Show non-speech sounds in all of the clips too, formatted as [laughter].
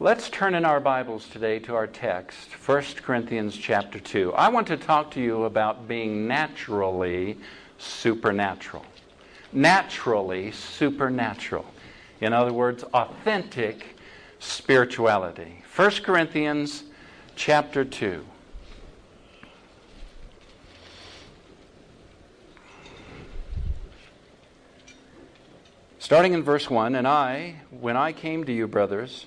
Let's turn in our Bibles today to our text, 1 Corinthians chapter 2. I want to talk to you about being naturally supernatural. Naturally supernatural. In other words, authentic spirituality. 1 Corinthians chapter 2. Starting in verse 1 And I, when I came to you, brothers,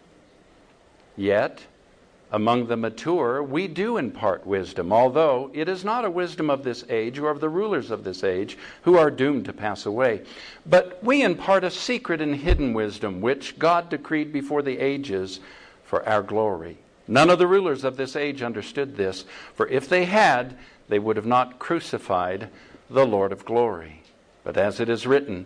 Yet, among the mature, we do impart wisdom, although it is not a wisdom of this age or of the rulers of this age who are doomed to pass away. But we impart a secret and hidden wisdom, which God decreed before the ages for our glory. None of the rulers of this age understood this, for if they had, they would have not crucified the Lord of glory. But as it is written,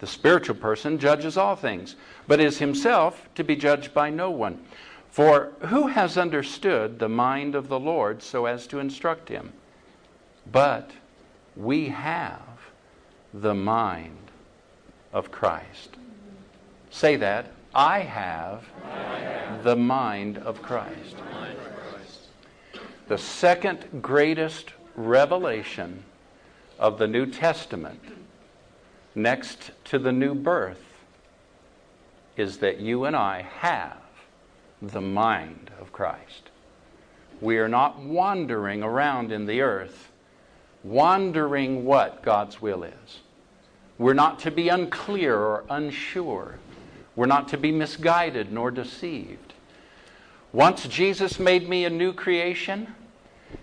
The spiritual person judges all things, but is himself to be judged by no one. For who has understood the mind of the Lord so as to instruct him? But we have the mind of Christ. Say that. I have, the mind of Christ. The second greatest revelation of the New Testament next to the new birth is that you and I have the mind of Christ. We are not wandering around in the earth, wondering what God's will is. We're not to be unclear or unsure. We're not to be misguided nor deceived. Once Jesus made me a new creation,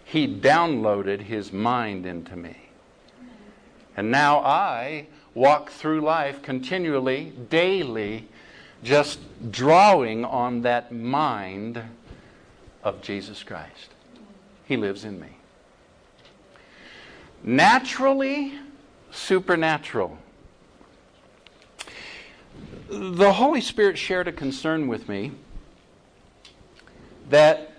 He downloaded His mind into me. And now I walk through life continually, daily, just drawing on that mind of Jesus Christ. He lives in me. Naturally, supernatural. The Holy Spirit shared a concern with me that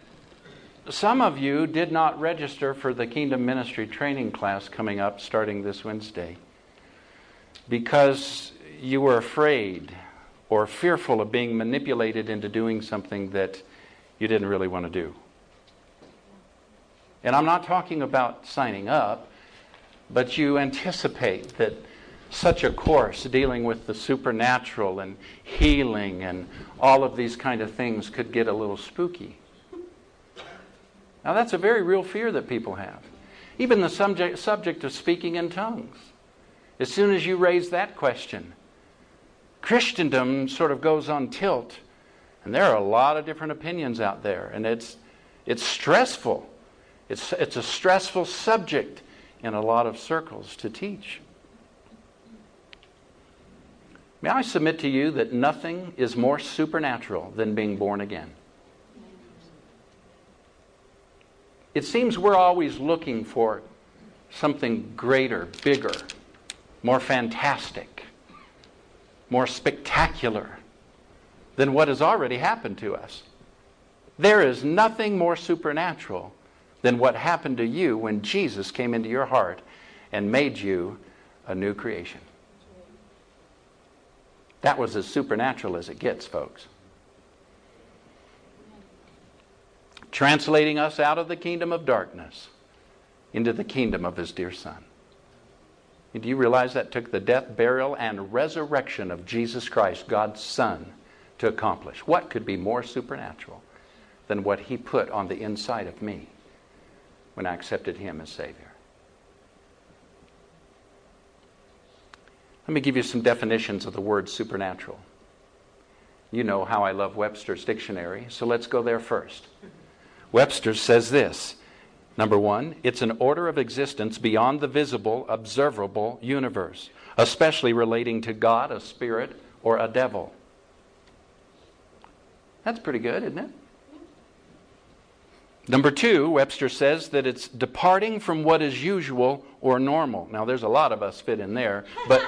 some of you did not register for the Kingdom Ministry training class coming up starting this Wednesday because you were afraid or fearful of being manipulated into doing something that you didn't really want to do. And I'm not talking about signing up, but you anticipate that such a course dealing with the supernatural and healing and all of these kind of things could get a little spooky. Now, that's a very real fear that people have. Even the subject, subject of speaking in tongues. As soon as you raise that question, Christendom sort of goes on tilt. And there are a lot of different opinions out there, and it's, it's stressful. It's, it's a stressful subject in a lot of circles to teach. May I submit to you that nothing is more supernatural than being born again? It seems we're always looking for something greater, bigger, more fantastic, more spectacular, than what has already happened to us. There is nothing more supernatural than what happened to you when Jesus came into your heart and made you a new creation. That was as supernatural as it gets, folks. Translating us out of the kingdom of darkness into the kingdom of his dear Son. Do you realize that took the death, burial, and resurrection of Jesus Christ, God's Son, to accomplish? What could be more supernatural than what he put on the inside of me when I accepted him as Savior? Let me give you some definitions of the word supernatural. You know how I love Webster's dictionary, so let's go there first. Webster says this Number one, it's an order of existence beyond the visible, observable universe, especially relating to God, a spirit, or a devil. That's pretty good, isn't it? Number two, Webster says that it's departing from what is usual or normal. Now, there's a lot of us fit in there, but,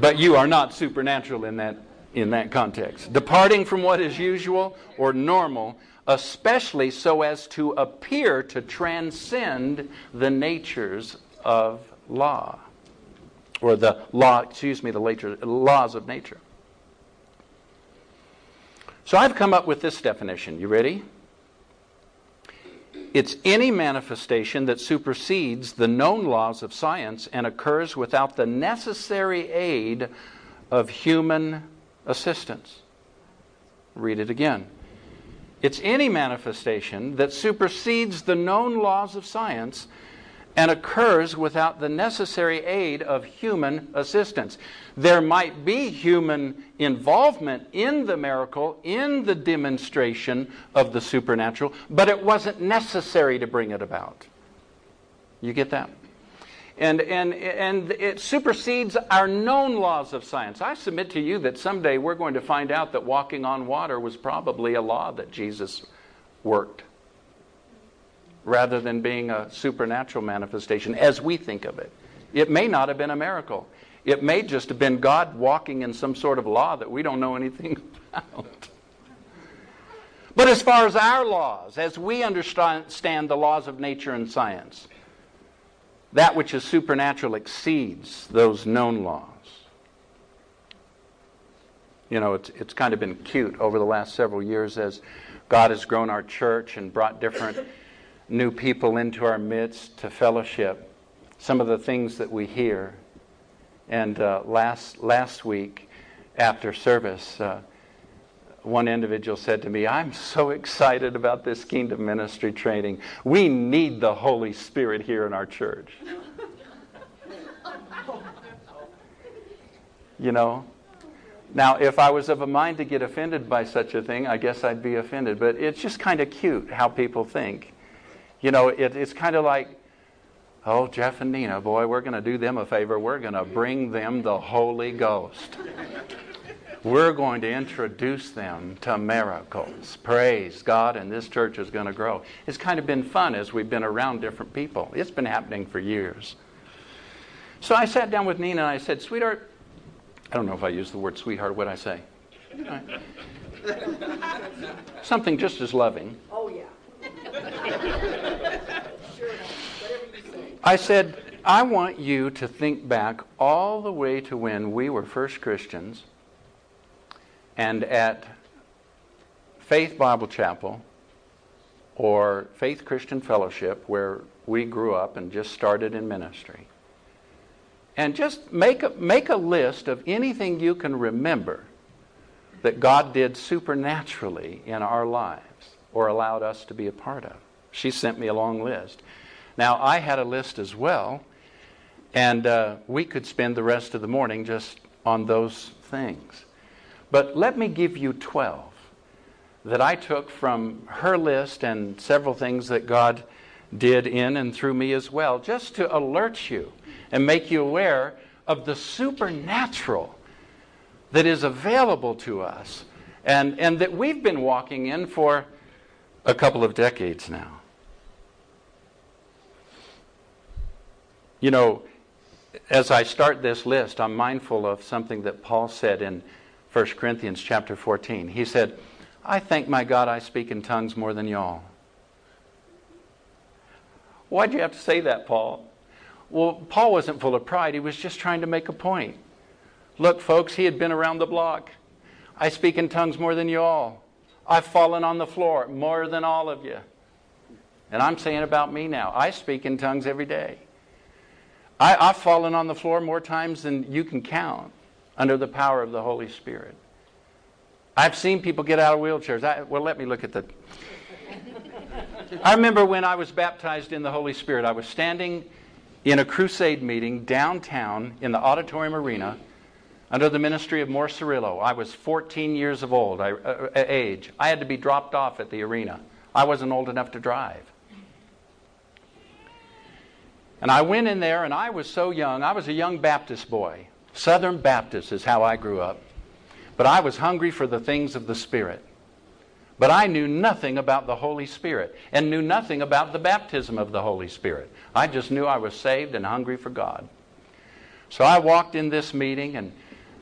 but you are not supernatural in that, in that context. Departing from what is usual or normal, especially so as to appear to transcend the natures of law, or the law, excuse me, the laws of nature. So I've come up with this definition. You ready? It's any manifestation that supersedes the known laws of science and occurs without the necessary aid of human assistance. Read it again. It's any manifestation that supersedes the known laws of science and occurs without the necessary aid of human assistance. There might be human involvement in the miracle, in the demonstration of the supernatural, but it wasn't necessary to bring it about. You get that? And, and, and it supersedes our known laws of science. I submit to you that someday we're going to find out that walking on water was probably a law that Jesus worked rather than being a supernatural manifestation as we think of it. It may not have been a miracle. It may just have been God walking in some sort of law that we don't know anything [laughs] about. But as far as our laws, as we understand the laws of nature and science, that which is supernatural exceeds those known laws. You know, it's, it's kind of been cute over the last several years as God has grown our church and brought different [laughs] new people into our midst to fellowship, some of the things that we hear. And uh, last, last week, after service, uh, one individual said to me, I'm so excited about this kingdom ministry training. We need the Holy Spirit here in our church. [laughs] you know? Now, if I was of a mind to get offended by such a thing, I guess I'd be offended. But it's just kind of cute how people think. You know, it, it's kind of like, oh, Jeff and Nina, boy, we're going to do them a favor. We're going to bring them the Holy Ghost. We're going to introduce them to miracles. Praise God, and this church is going to grow. It's kind of been fun as we've been around different people. It's been happening for years. So I sat down with Nina and I said, Sweetheart, I don't know if I used the word sweetheart. What I say? [laughs] Something just as loving. Oh, yeah. [laughs] I said, I want you to think back all the way to when we were first Christians and at Faith Bible Chapel or Faith Christian Fellowship, where we grew up and just started in ministry. And just make a, make a list of anything you can remember that God did supernaturally in our lives or allowed us to be a part of. She sent me a long list. Now, I had a list as well, and uh, we could spend the rest of the morning just on those things. But let me give you 12 that I took from her list and several things that God did in and through me as well, just to alert you and make you aware of the supernatural that is available to us and, and that we've been walking in for a couple of decades now. You know, as I start this list, I'm mindful of something that Paul said in 1 Corinthians chapter 14. He said, I thank my God I speak in tongues more than y'all. Why'd you have to say that, Paul? Well, Paul wasn't full of pride. He was just trying to make a point. Look, folks, he had been around the block. I speak in tongues more than you all. I've fallen on the floor more than all of you. And I'm saying about me now. I speak in tongues every day. I, have fallen on the floor more times than you can count under the power of the Holy Spirit. I've seen people get out of wheelchairs. I, well, let me look at the. I remember when I was baptized in the Holy Spirit, I was standing in a crusade meeting downtown in the auditorium arena under the ministry of Morris Cerullo. I was 14 years of old I, uh, uh, age. I had to be dropped off at the arena. I wasn't old enough to drive. And I went in there, and I was so young. I was a young Baptist boy. Southern Baptist is how I grew up. But I was hungry for the things of the Spirit. But I knew nothing about the Holy Spirit and knew nothing about the baptism of the Holy Spirit. I just knew I was saved and hungry for God. So I walked in this meeting, and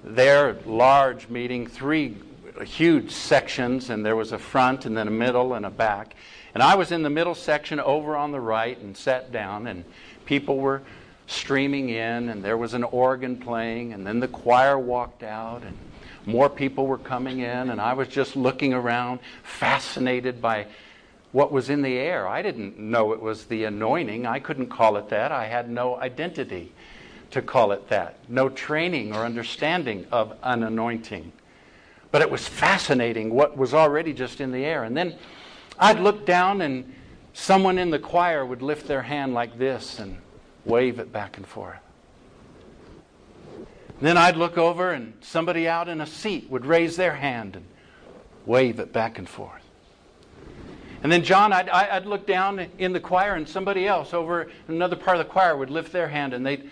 there, large meeting, three huge sections, and there was a front and then a middle and a back. And I was in the middle section over on the right and sat down, and people were streaming in, and there was an organ playing, and then the choir walked out, and more people were coming in, and I was just looking around, fascinated by what was in the air. I didn't know it was the anointing. I couldn't call it that. I had no identity to call it that, no training or understanding of an anointing. But it was fascinating what was already just in the air. And then I'd look down, and someone in the choir would lift their hand like this and wave it back and forth. Then I'd look over and somebody out in a seat would raise their hand and wave it back and forth. And then, John, I'd, I'd look down in the choir and somebody else over another part of the choir would lift their hand and they'd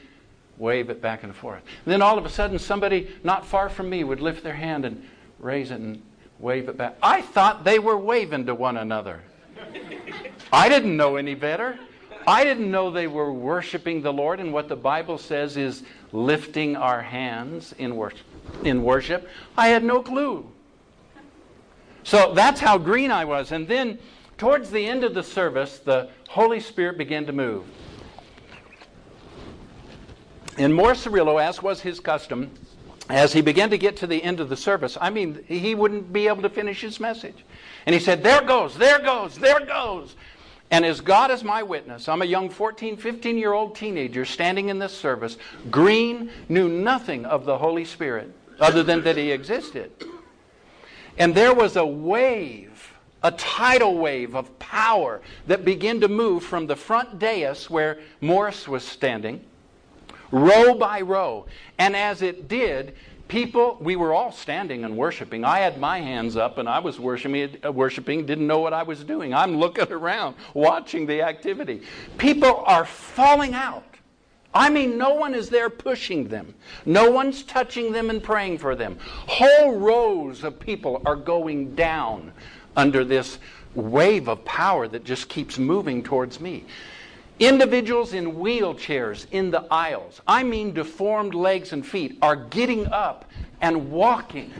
wave it back and forth. And then all of a sudden, somebody not far from me would lift their hand and raise it and wave it back. I thought they were waving to one another. I didn't know any better. I didn't know they were worshiping the Lord, and what the Bible says is lifting our hands in worship. In worship. I had no clue. So that's how green I was. And then, towards the end of the service, the Holy Spirit began to move. And Morris Cerullo, as was his custom, as he began to get to the end of the service, I mean, he wouldn't be able to finish his message. And he said, There goes, there goes, there goes. And as God is my witness, I'm a young 14, 15 year old teenager standing in this service. Green knew nothing of the Holy Spirit other than that he existed. And there was a wave, a tidal wave of power that began to move from the front dais where Morris was standing, row by row. And as it did, people, we were all standing and worshiping. I had my hands up and I was worshiping, uh, worshiping, didn't know what I was doing. I'm looking [laughs] around, watching the activity. People are falling out. I mean, no one is there pushing them. No one's touching them and praying for them. Whole rows of people are going down under this wave of power that just keeps moving towards me. Individuals in wheelchairs in the aisles, I mean deformed legs and feet, are getting up and walking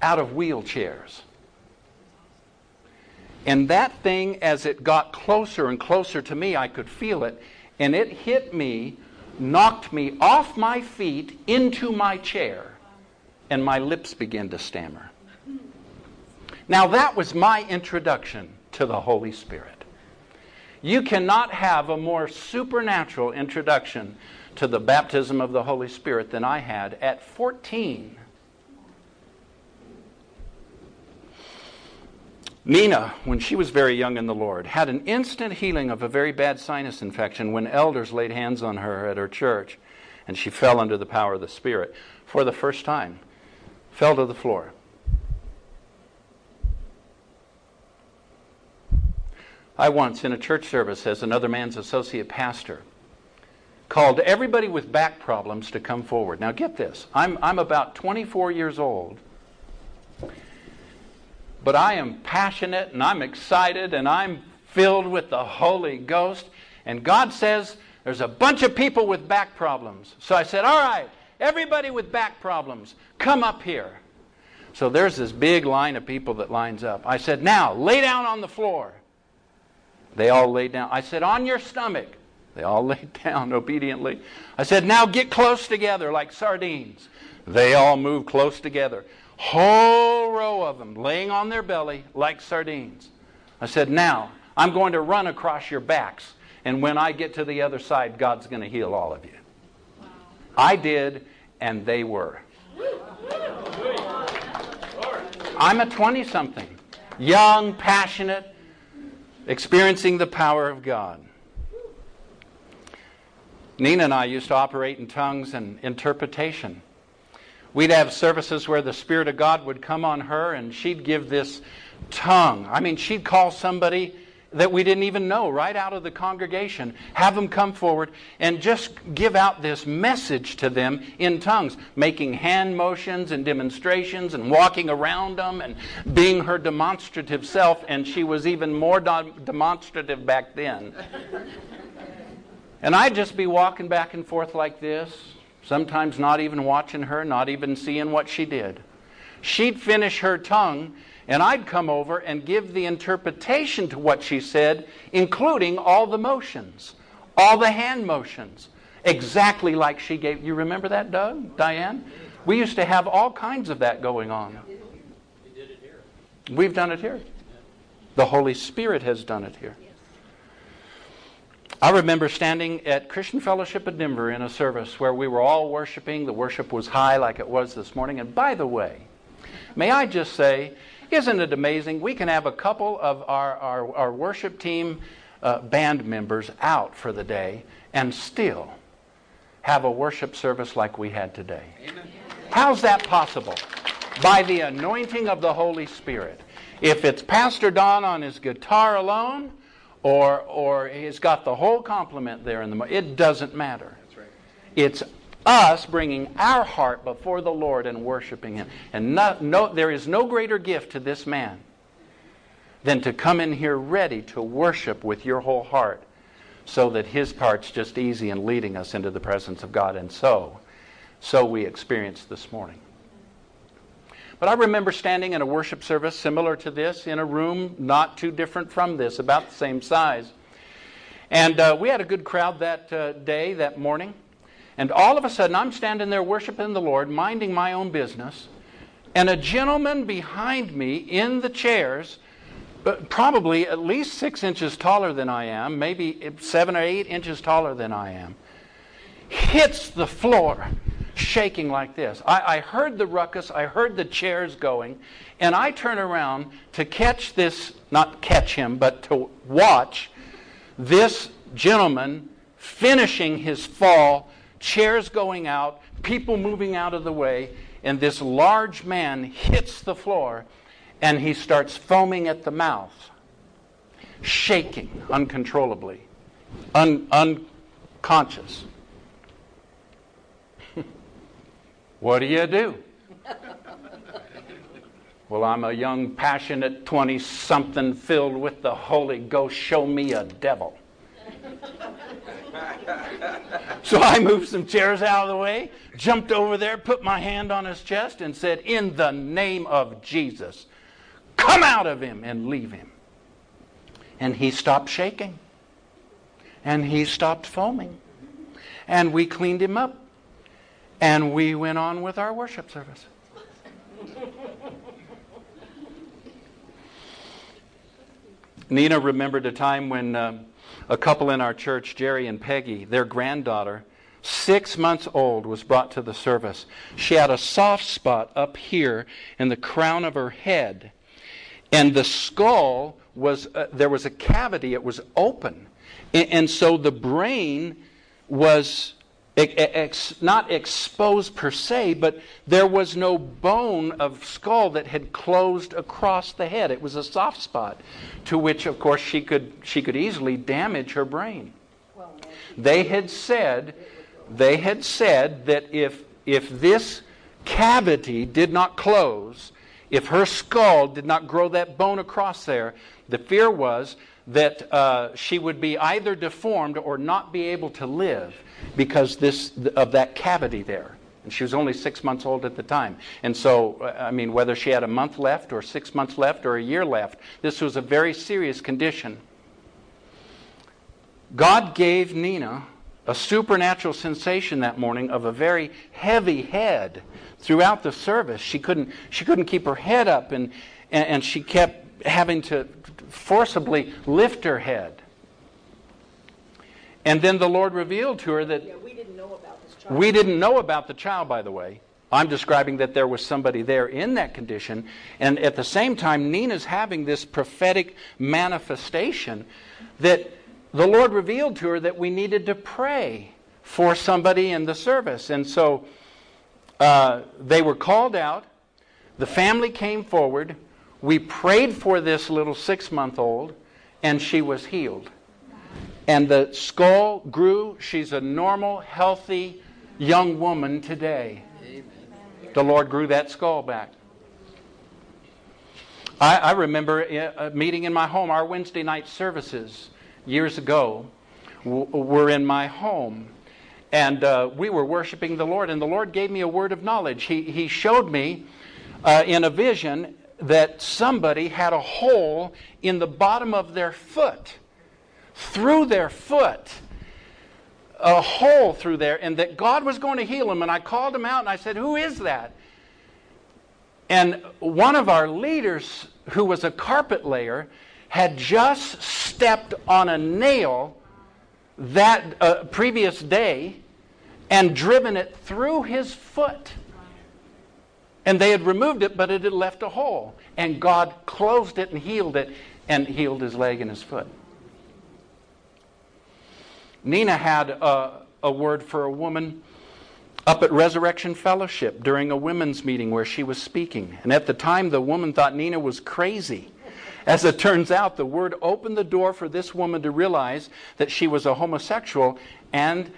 out of wheelchairs. And that thing, as it got closer and closer to me, I could feel it, and it hit me, knocked me off my feet into my chair, and my lips began to stammer. Now, that was my introduction to the Holy Spirit. You cannot have a more supernatural introduction to the baptism of the Holy Spirit than I had at 14. Nina, when she was very young in the Lord, had an instant healing of a very bad sinus infection when elders laid hands on her at her church and she fell under the power of the Spirit for the first time. Fell to the floor. I once, in a church service as another man's associate pastor, called everybody with back problems to come forward. Now, get this I'm, I'm about 24 years old, but I am passionate and I'm excited and I'm filled with the Holy Ghost. And God says there's a bunch of people with back problems. So I said, All right, everybody with back problems, come up here. So there's this big line of people that lines up. I said, Now, lay down on the floor. They all laid down. I said, On your stomach. They all [laughs] laid down obediently. I said, Now get close together like sardines. They all moved close together. Whole row of them laying on their belly like sardines. I said, Now, I'm going to run across your backs. And when I get to the other side, God's going to heal all of you. I did, and they were. I'm a 20 something, young, passionate, experiencing the power of God. Nina and I used to operate in tongues and interpretation. We'd have services where the Spirit of God would come on her and she'd give this tongue. I mean, she'd call somebody that we didn't even know right out of the congregation, have them come forward and just give out this message to them in tongues, making hand motions and demonstrations and walking around them and being her demonstrative self. And she was even more demonstrative back then. and I'd just be walking back and forth like this, sometimes not even watching her, not even seeing what she did. She'd finish her tongue and I'd come over and give the interpretation to what she said, including all the motions, all the hand motions, exactly like she gave. You remember that, Doug, Diane? We used to have all kinds of that going on. We've done it here. The Holy Spirit has done it here. I remember standing at Christian Fellowship of Denver in a service where we were all worshiping. The worship was high like it was this morning. And by the way, may I just say, isn't it amazing? We can have a couple of our, our, our worship team uh, band members out for the day and still have a worship service like we had today. Amen. How's that possible? By the anointing of the Holy Spirit. If it's Pastor Don on his guitar alone, or or he's got the whole complement there in the it doesn't matter. Right. It's us bringing our heart before the Lord and worshiping Him. And no, there is no greater gift to this man than to come in here ready to worship with your whole heart so that His part's just easy in leading us into the presence of God. And so, so we experienced this morning. But I remember standing in a worship service similar to this in a room not too different from this, about the same size. And uh, we had a good crowd that uh, day, that morning. And all of a sudden, I'm standing there worshiping the Lord, minding my own business, and a gentleman behind me in the chairs, probably at least six inches taller than I am, maybe seven or eight inches taller than I am, hits the floor shaking like this. I, I, heard the ruckus, I heard the chairs going, and I turn around to catch this, not catch him, but to watch this gentleman finishing his fall chairs going out, people moving out of the way, and this large man hits the floor and he starts foaming at the mouth, shaking uncontrollably, un- unconscious. [laughs] what do you do? [laughs] Well, I'm a young, passionate 20 something filled with the Holy Ghost. Show me a devil. So I moved some chairs out of the way, jumped over there, put my hand on his chest, and said, In the name of Jesus, come out of him and leave him. And he stopped shaking. And he stopped foaming. And we cleaned him up. And we went on with our worship service. Nina remembered a time when. Uh, a couple in our church, Jerry and Peggy, their granddaughter, six months old, was brought to the service. She had a soft spot up here in the crown of her head. And the skull was, uh, there was a cavity, it was open. And, and so the brain was ex, not exposed per se, but there was no bone of skull that had closed across the head. It was a soft spot, to which, of course, she could she could easily damage her brain. They had said, they had said that if if this cavity did not close, if her skull did not grow that bone across there, the fear was that uh, she would be either deformed or not be able to live because this, of that cavity there. And she was only six months old at the time. And so, uh, I mean, whether she had a month left or six months left or a year left, this was a very serious condition. God gave Nina a supernatural sensation that morning of a very heavy head throughout the service. She couldn't, she couldn't keep her head up, and, and, and she kept having to forcibly lift her head. And then the Lord revealed to her that Yeah, we didn't know about this child. we didn't know about the child, by the way. I'm describing that there was somebody there in that condition. And at the same time, Nina's having this prophetic manifestation that the Lord revealed to her that we needed to pray for somebody in the service. And so uh, they were called out. The family came forward. We prayed for this little six month old, and she was healed. And the skull grew. She's a normal, healthy young woman today. The Lord grew that skull back. I, I remember a meeting in my home, our Wednesday night services years ago w- were in my home. And uh, we were worshiping the Lord, and the Lord gave me a word of knowledge. He, he showed me uh, in a vision that somebody had a hole in the bottom of their foot, through their foot, a hole through there, and that God was going to heal him. And I called him out and I said, Who is that? And one of our leaders, who was a carpet layer, had just stepped on a nail that uh, previous day and driven it through his foot. And they had removed it, but it had left a hole. And God closed it and healed it and healed his leg and his foot. Nina had a, a word for a woman up at Resurrection Fellowship during a women's meeting where she was speaking. And at the time, the woman thought Nina was crazy. As it turns out, the word opened the door for this woman to realize that she was a homosexual and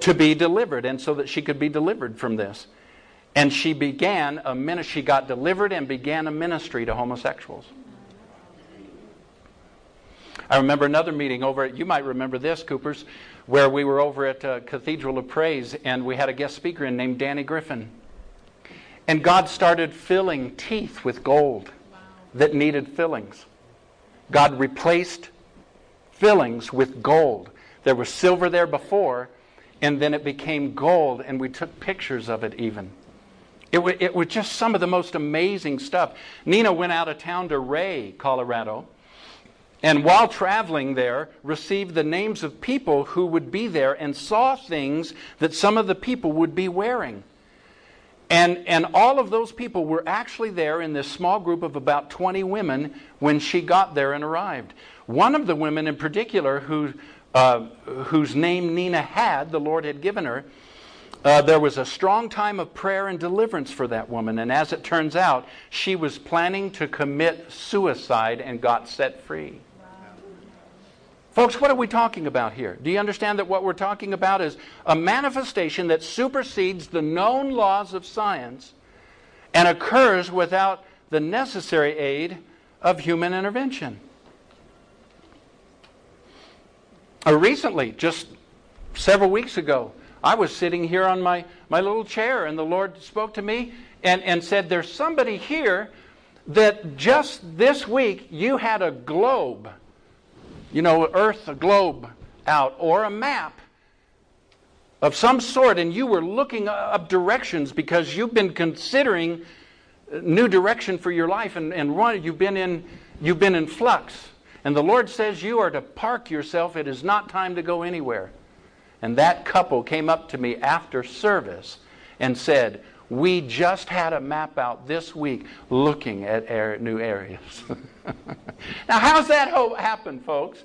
to be delivered, and so that she could be delivered from this. And she began a ministry, she got delivered and began a ministry to homosexuals. I remember another meeting over at, you might remember this, Coopers, where we were over at uh, Cathedral of Praise and we had a guest speaker in named Danny Griffin. And God started filling teeth with gold that needed fillings. God replaced fillings with gold. There was silver there before, and then it became gold, and we took pictures of it even. It, w- it was just some of the most amazing stuff. Nina went out of town to Wray, Colorado, and while traveling there, received the names of people who would be there and saw things that some of the people would be wearing. And, and all of those people were actually there in this small group of about 20 women when she got there and arrived. One of the women in particular, who, uh, whose name Nina had, the Lord had given her, uh, there was a strong time of prayer and deliverance for that woman. And as it turns out, she was planning to commit suicide and got set free. Folks, what are we talking about here? Do you understand that what we're talking about is a manifestation that supersedes the known laws of science and occurs without the necessary aid of human intervention? Uh, recently, just several weeks ago, I was sitting here on my, my little chair, and the Lord spoke to me and, and said, There's somebody here that just this week you had a globe you know, Earth, a globe out, or a map of some sort, and you were looking up directions because you've been considering uh, new direction for your life, and, and you've been in you've been in flux. And the Lord says you are to park yourself. It is not time to go anywhere. And that couple came up to me after service and said, We just had a map out this week looking at air, new areas. [laughs] [laughs] now, how's that happen, folks?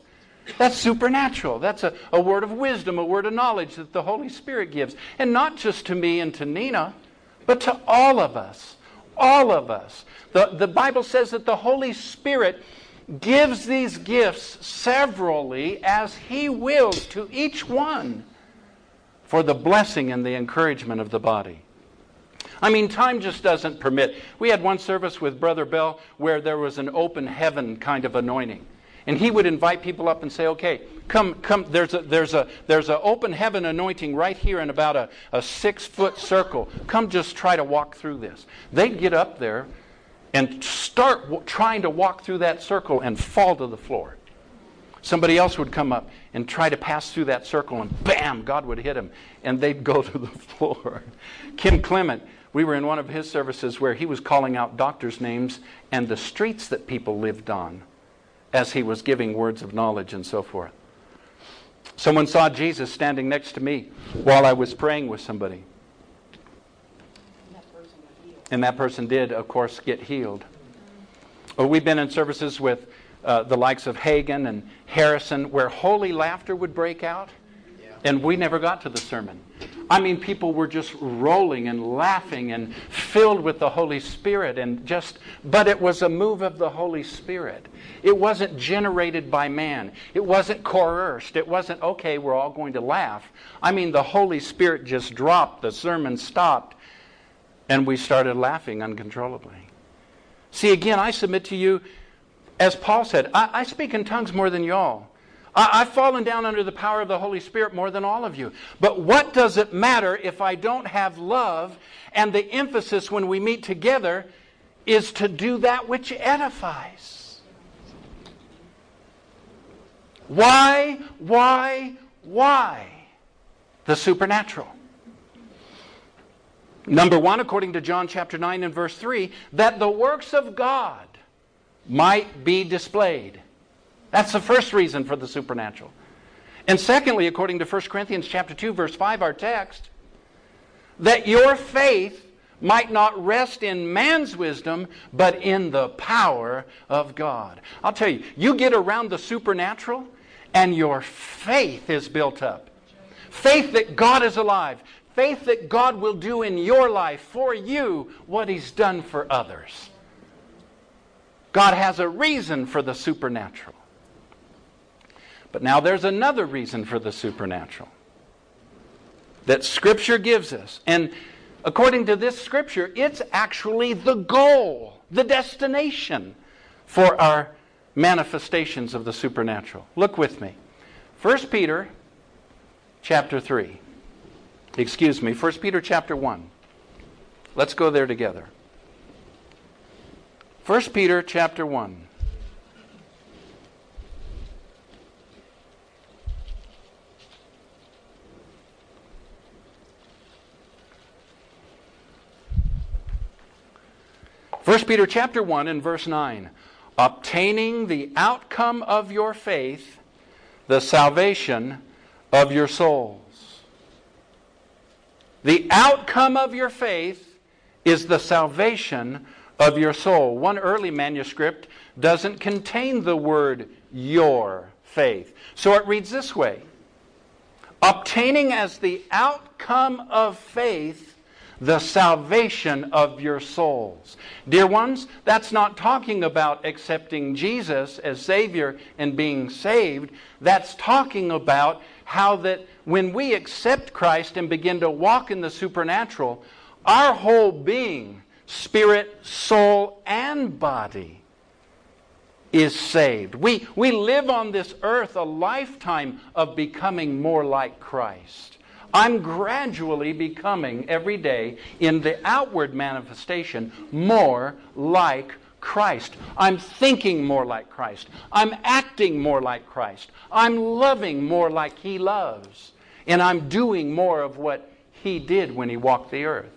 That's supernatural. That's a, a word of wisdom, a word of knowledge that the Holy Spirit gives. And not just to me and to Nina, but to all of us. All of us. The, the Bible says that the Holy Spirit gives these gifts severally as He wills to each one for the blessing and the encouragement of the body. I mean, time just doesn't permit. We had one service with Brother Bell where there was an open heaven kind of anointing. And he would invite people up and say, okay, come, come, there's a, there's a, there's an open heaven anointing right here in about a, a six foot circle. Come just try to walk through this. They'd get up there and start w- trying to walk through that circle and fall to the floor. Somebody else would come up and try to pass through that circle, and bam, God would hit him, and they'd go [laughs] to the floor. Kim Clement, we were in one of his services where he was calling out doctors' names and the streets that people lived on as he was giving words of knowledge and so forth. Someone saw Jesus standing next to me while I was praying with somebody. And that person did, of course, get healed. Well, we've been in services with uh, the likes of Hagin and Harrison where holy laughter would break out, and we never got to the sermon. I mean, people were just rolling and laughing and filled with the Holy Spirit, and just, but it was a move of the Holy Spirit. It wasn't generated by man, it wasn't coerced. It wasn't, okay, we're all going to laugh. I mean, the Holy Spirit just dropped, the sermon stopped, and we started laughing uncontrollably. See, again, I submit to you, as Paul said, I, I speak in tongues more than y'all. I, have fallen down under the power of the Holy Spirit more than all of you. But what does it matter if I don't have love? And the emphasis when we meet together is to do that which edifies. Why, why, why? The supernatural. Number one, according to John chapter 9 and verse 3, that the works of God might be displayed. That's the first reason for the supernatural. And secondly, according to 1 Corinthians chapter 2 verse 5 our text, that your faith might not rest in man's wisdom, but in the power of God. I'll tell you, you get around the supernatural and your faith is built up. Faith that God is alive. Faith that God will do in your life for you what he's done for others. God has a reason for the supernatural. But now there's another reason for the supernatural that Scripture gives us. And according to this Scripture, it's actually the goal, the destination for our manifestations of the supernatural. Look with me. 1 Peter chapter 3. Excuse me, 1 Peter chapter 1. Let's go there together. 1 Peter chapter 1. 1 Peter chapter 1 and verse 9. Obtaining the outcome of your faith, the salvation of your souls. The outcome of your faith is the salvation of your soul. One early manuscript doesn't contain the word your faith. So it reads this way Obtaining as the outcome of faith the salvation of your souls. Dear ones, that's not talking about accepting Jesus as Savior and being saved. That's talking about how that when we accept Christ and begin to walk in the supernatural, our whole being, spirit, soul, and body, is saved. We, we live on this earth a lifetime of becoming more like Christ. I'm gradually becoming every day in the outward manifestation more like Christ. I'm thinking more like Christ. I'm acting more like Christ. I'm loving more like He loves. And I'm doing more of what He did when He walked the earth.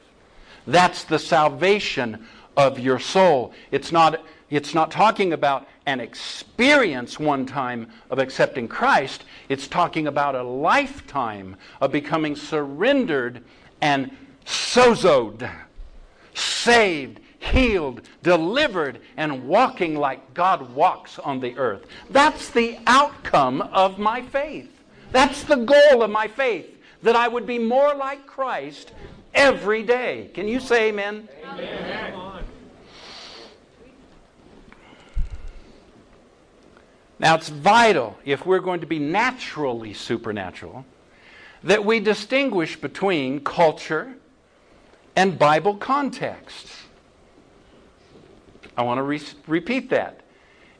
That's the salvation of your soul. It's not, it's not talking about an experience one time of accepting Christ, it's talking about a lifetime of becoming surrendered and sozoed, saved, healed, delivered, and walking like God walks on the earth. That's the outcome of my faith. That's the goal of my faith, that I would be more like Christ every day. Can you say amen? Amen. Now, it's vital, if we're going to be naturally supernatural, that we distinguish between culture and Bible context. I want to re- repeat that.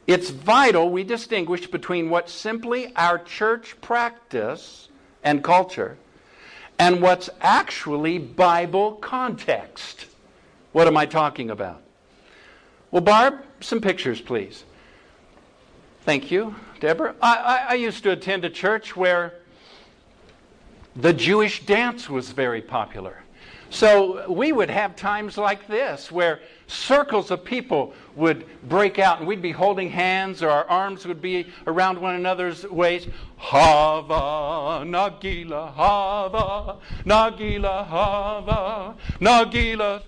it's vital we distinguish between what's simply our church practice and culture and what's actually Bible context. What am I talking about? Well, Barb, some pictures, please. Thank you, Deborah. I, I, I used to attend a church where the Jewish dance was very popular. So we would have times like this where circles of people would break out and we'd be holding hands or our arms would be around one another's waist. Hava, Nagila, Hava, Nagila, Hava, Nagila.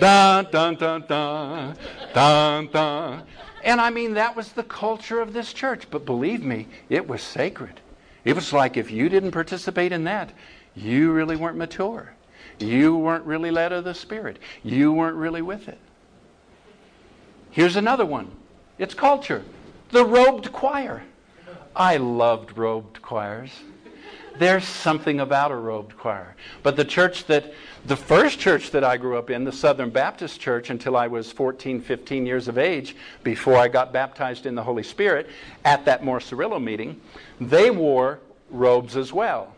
Dun, dun, dun, dun, dun, dun. And I mean, that was the culture of this church. But believe me, it was sacred. It was like if you didn't participate in that, you really weren't mature. You weren't really led of the Spirit. You weren't really with it. Here's another one it's culture. The robed choir. I loved robed choirs. There's something about a robed choir. But the church that, the first church that I grew up in, the Southern Baptist Church, until I was 14, 15 years of age, before I got baptized in the Holy Spirit, at that Morris Cerullo meeting, they wore robes as well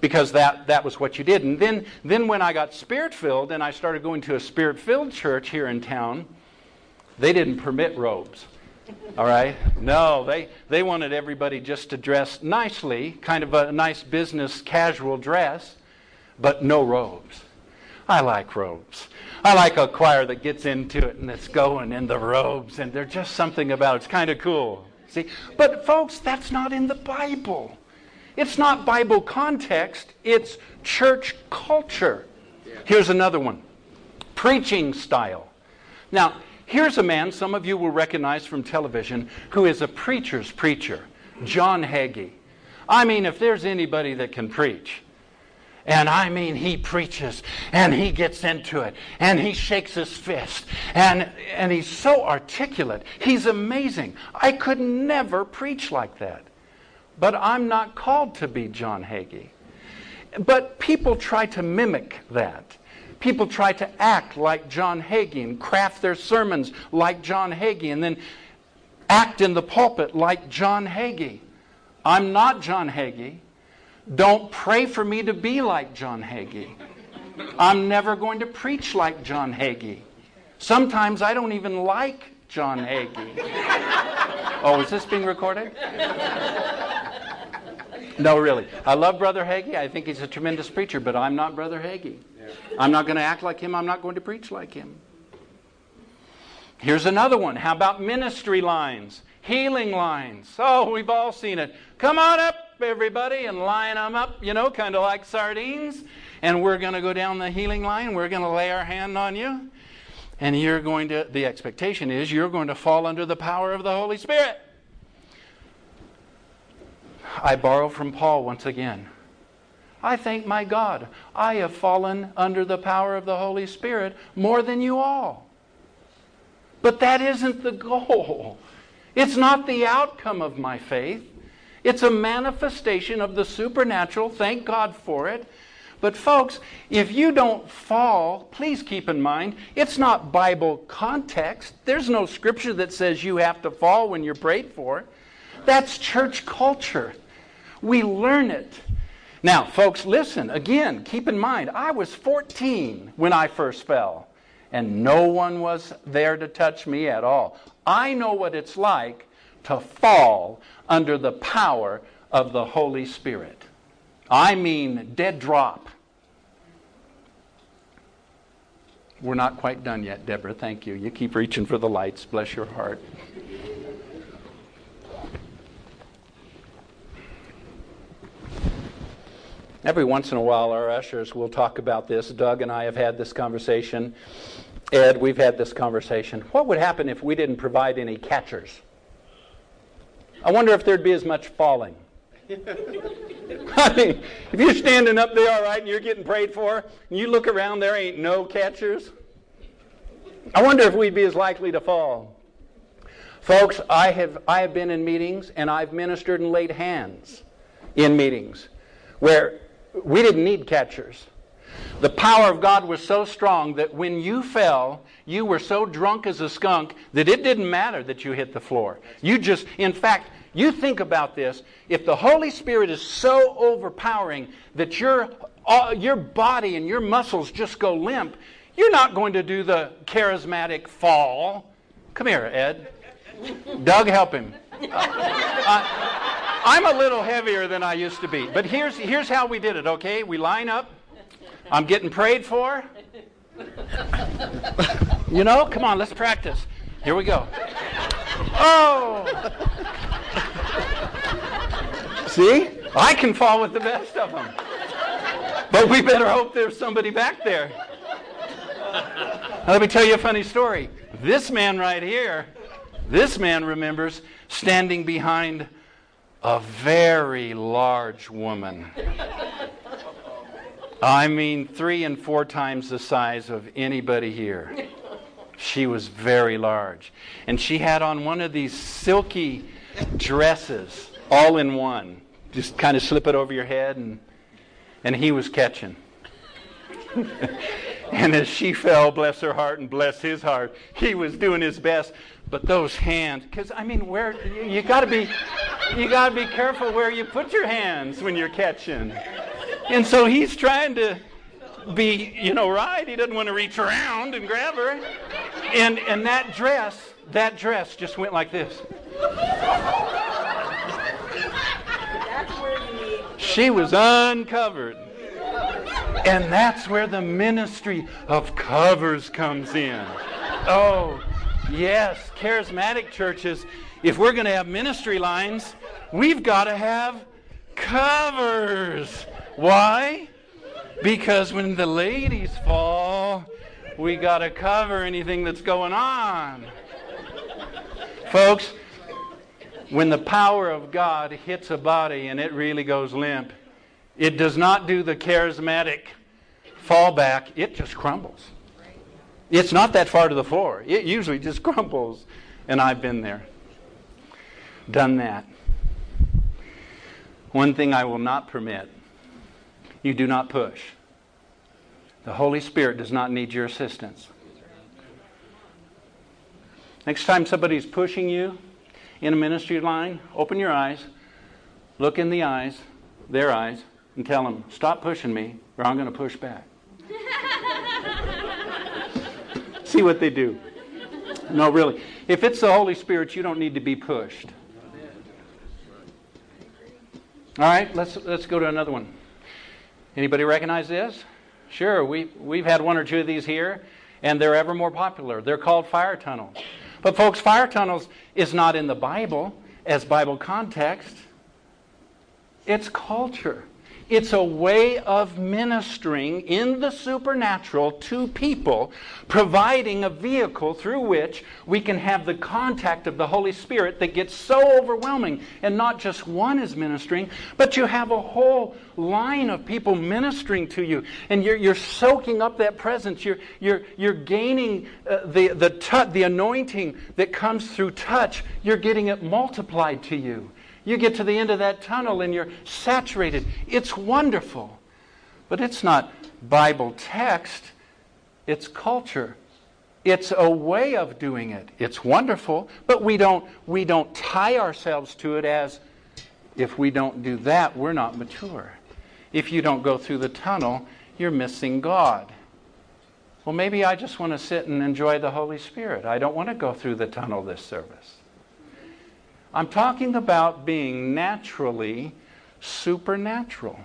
because that, that was what you did. And then, then when I got spirit filled and I started going to a spirit filled church here in town, they didn't permit robes. All right? No, they, they wanted everybody just to dress nicely, kind of a nice business casual dress, but no robes. I like robes. I like a choir that gets into it and it's going in the robes, and there's just something about it. It's kind of cool. See? But, folks, that's not in the Bible. It's not Bible context, it's church culture. Here's another one preaching style. Now, here's a man some of you will recognize from television who is a preacher's preacher John Hagee. I mean, if there's anybody that can preach, and I mean, he preaches and he gets into it and he shakes his fist and, and he's so articulate. He's amazing. I could never preach like that. But I'm not called to be John Hagee. But people try to mimic that. People try to act like John Hagee and craft their sermons like John Hagee and then act in the pulpit like John Hagee. I'm not John Hagee. Don't pray for me to be like John Hagee. I'm never going to preach like John Hagee. Sometimes I don't even like John Hagee. Oh, is this being recorded? No, really. I love Brother Hagee. I think he's a tremendous preacher, but I'm not Brother Hagee. I'm not going to act like him. I'm not going to preach like him. Here's another one. How about ministry lines? Healing lines. Oh, we've all seen it. Come on up, everybody, and line them up, you know, kind of like sardines. And we're going to go down the healing line. We're going to lay our hand on you. And you're going to, the expectation is you're going to fall under the power of the Holy Spirit. I borrow from Paul once again. I thank my God, I have fallen under the power of the Holy Spirit more than you all. But that isn't the goal. It's not the outcome of my faith. It's a manifestation of the supernatural. Thank God for it. But, folks, if you don't fall, please keep in mind, it's not Bible context. There's no scripture that says you have to fall when you're prayed for. That's church culture. We learn it. Now, folks, listen, again, keep in mind, I was 14 when I first fell, and no one was there to touch me at all. I know what it's like to fall under the power of the Holy Spirit. I mean, dead drop. We're not quite done yet, Deborah. Thank you. You keep reaching for the lights. Bless your heart. Every once in a while, our ushers will talk about this. Doug and I have had this conversation. Ed, we've had this conversation. What would happen if we didn't provide any catchers? I wonder if there'd be as much falling. [laughs] I mean, if you're standing up there, all right, and you're getting prayed for, and you look around, there ain't no catchers. I wonder if we'd be as likely to fall. Folks, I have, I have been in meetings and I've ministered and laid hands in meetings where we didn't need catchers. The power of God was so strong that when you fell, you were so drunk as a skunk that it didn't matter that you hit the floor. You just, in fact, you think about this. If the Holy Spirit is so overpowering that your, uh, your body and your muscles just go limp, you're not going to do the charismatic fall. Come here, Ed. Doug, help him. Uh, I'm a little heavier than I used to be. But here's, here's how we did it, okay? We line up. I'm getting prayed for. You know, come on, let's practice. Here we go. Oh! See? I can fall with the best of them. But we better hope there's somebody back there. Now, let me tell you a funny story. This man right here, this man remembers standing behind a very large woman. I mean, three and four times the size of anybody here. She was very large. And she had on one of these silky dresses, all in one. Just kind of slip it over your head, and, and he was catching. [laughs] and as she fell, bless her heart and bless his heart, he was doing his best. But those hands, because I mean, where you, you got to be, you got to be careful where you put your hands when you're catching. And so he's trying to be, you know, right. He doesn't want to reach around and grab her. And, and that dress, that dress just went like this. She was uncovered. And that's where the ministry of covers comes in. Oh, yes, charismatic churches, if we're going to have ministry lines, we've got to have covers. Why? Because when the ladies fall, we got to cover anything that's going on. Folks, when the power of God hits a body and it really goes limp, it does not do the charismatic fallback, it just crumbles. It's not that far to the floor. It usually just crumbles. And I've been there, done that. One thing I will not permit you do not push. The Holy Spirit does not need your assistance. Next time somebody's pushing you in a ministry line, open your eyes, look in the eyes, their eyes, and tell them, Stop pushing me, or I'm going to push back. See what they do. No, really. If it's the Holy Spirit, you don't need to be pushed. All right, let's, let's go to another one. Anybody recognize this? Sure, we, we've had one or two of these here, and they're ever more popular. They're called fire tunnels. But, folks, fire tunnels is not in the Bible as Bible context, it's culture. It's a way of ministering in the supernatural to people, providing a vehicle through which we can have the contact of the Holy Spirit that gets so overwhelming. And not just one is ministering, but you have a whole line of people ministering to you. And you're, you're soaking up that presence. You're, you're, you're gaining uh, the, the, tu- the anointing that comes through touch. You're getting it multiplied to you. You get to the end of that tunnel and you're saturated. It's wonderful. But it's not Bible text, it's culture. It's a way of doing it. It's wonderful, but we don't, we don't tie ourselves to it as if we don't do that, we're not mature. If you don't go through the tunnel, you're missing God. Well, maybe I just want to sit and enjoy the Holy Spirit. I don't want to go through the tunnel this service. I'm talking about being naturally supernatural.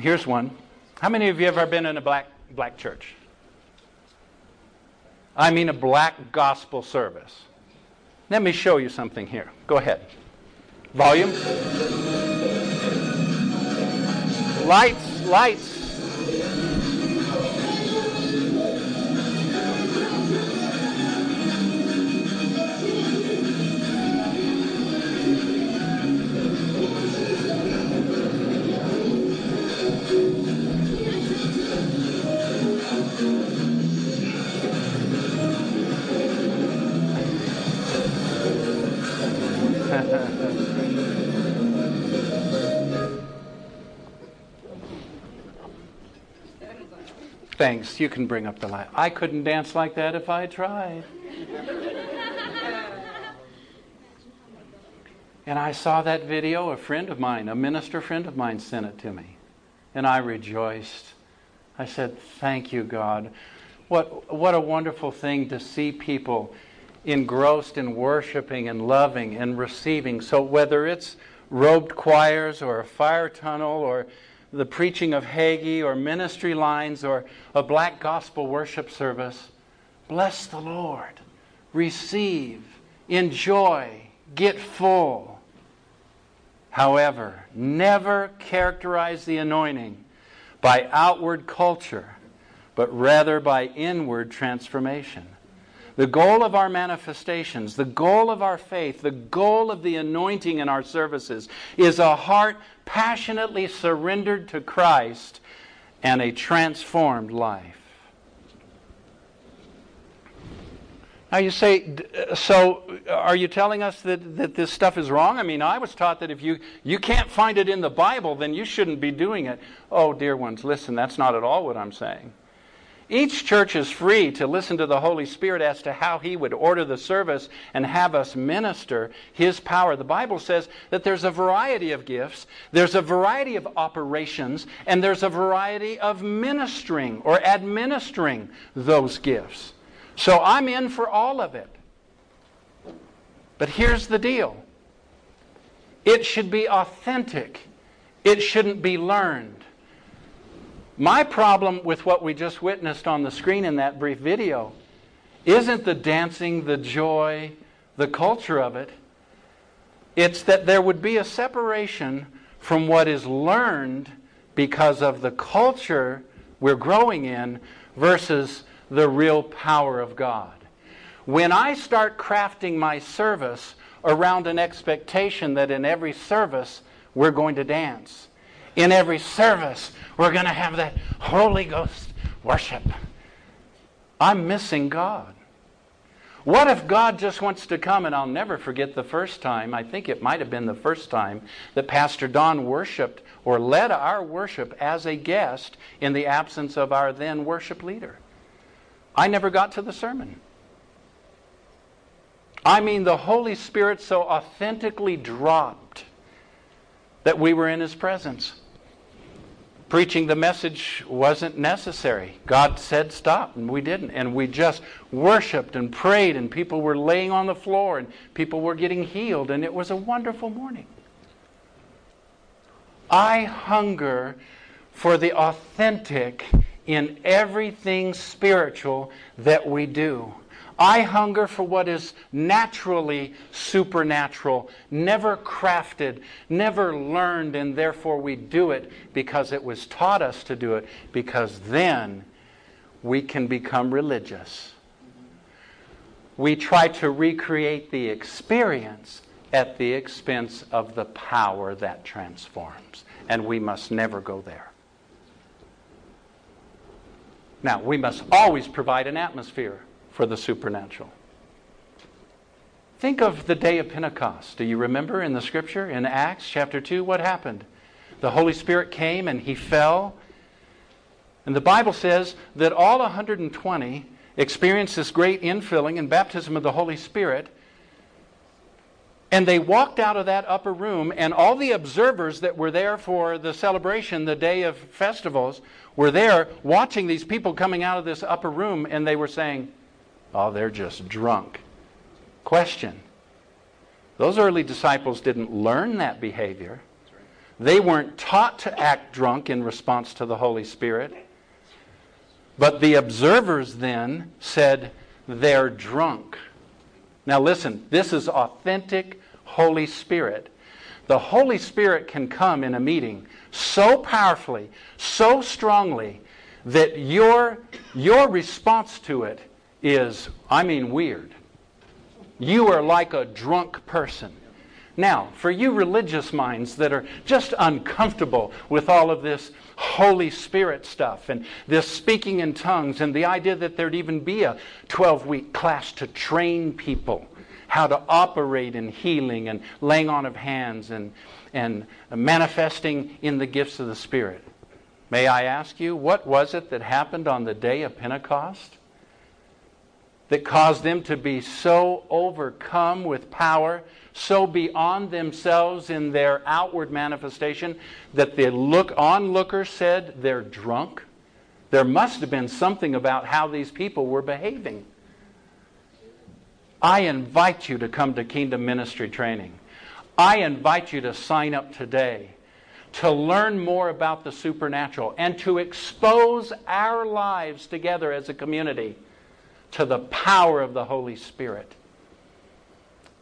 Here's one. How many of you have ever been in a black, black church? I mean, a black gospel service. Let me show you something here. Go ahead. Volume. Lights, lights. Thanks. You can bring up the light. I couldn't dance like that if I tried. and I saw that video. A friend of mine, a minister friend of mine, sent it to me. And I rejoiced. I said, Thank you, God. What, what a wonderful thing to see people engrossed in worshiping and loving and receiving. So, whether it's robed choirs or a fire tunnel or the preaching of Hagee or ministry lines or a black gospel worship service, bless the Lord. Receive, enjoy, get full. However, never characterize the anointing by outward culture, but rather by inward transformation. The goal of our manifestations, the goal of our faith, the goal of the anointing in our services is a heart passionately surrendered to Christ and a transformed life. Now you say, uh, so uh, are you telling us that, that this stuff is wrong? I mean, I was taught that if you, you can't find it in the Bible, then you shouldn't be doing it. Oh, dear ones, listen, that's not at all what I'm saying. Each church is free to listen to the Holy Spirit as to how He would order the service and have us minister His power. The Bible says that there's a variety of gifts, there's a variety of operations, and there's a variety of ministering or administering those gifts. So I'm in for all of it. But here's the deal it should be authentic, it shouldn't be learned. My problem with what we just witnessed on the screen in that brief video isn't the dancing, the joy, the culture of it. It's that there would be a separation from what is learned because of the culture we're growing in versus the real power of God. When I start crafting my service around an expectation that in every service we're going to dance, in every service, we're going to have that Holy Ghost worship. I'm missing God. What if God just wants to come? And I'll never forget the first time, I think it might have been the first time, that Pastor Don worshiped or led our worship as a guest in the absence of our then worship leader. I never got to the sermon. I mean, the Holy Spirit so authentically dropped that we were in His presence preaching the message wasn't necessary. God said stop, and we didn't. And we just worshiped and prayed, and people were laying on the floor, and people were getting healed, and it was a wonderful morning. I hunger for the authentic in everything spiritual that we do. I hunger for what is naturally supernatural, never crafted, never learned, and therefore we do it because it was taught us to do it, because then we can become religious. We try to recreate the experience at the expense of the power that transforms, and we must never go there. Now, we must always provide an atmosphere for the supernatural. Think of the day of Pentecost. Do you remember in the scripture in Acts chapter 2 what happened? The Holy Spirit came and he fell. And the Bible says that all 120 experienced this great infilling and baptism of the Holy Spirit. And they walked out of that upper room, and all the observers that were there for the celebration, the day of festivals, were there watching these people coming out of this upper room, and they were saying, Oh, they're just drunk. Question Those early disciples didn't learn that behavior. They weren't taught to act drunk in response to the Holy Spirit. But the observers then said, they're drunk. Now, listen, this is authentic Holy Spirit. The Holy Spirit can come in a meeting so powerfully, so strongly, that your, your response to it is, I mean, weird. You are like a drunk person. Now, for you religious minds that are just uncomfortable with all of this Holy Spirit stuff and this speaking in tongues and the idea that there'd even be a 12 week class to train people how to operate in healing and laying on of hands and, and manifesting in the gifts of the Spirit. May I ask you, what was it that happened on the day of Pentecost that caused them to be so overcome with power, so beyond themselves in their outward manifestation that the look onlookers said they're drunk? There must have been something about how these people were behaving. I invite you to come to Kingdom Ministry Training. I invite you to sign up today to learn more about the supernatural and to expose our lives together as a community to the power of the Holy Spirit.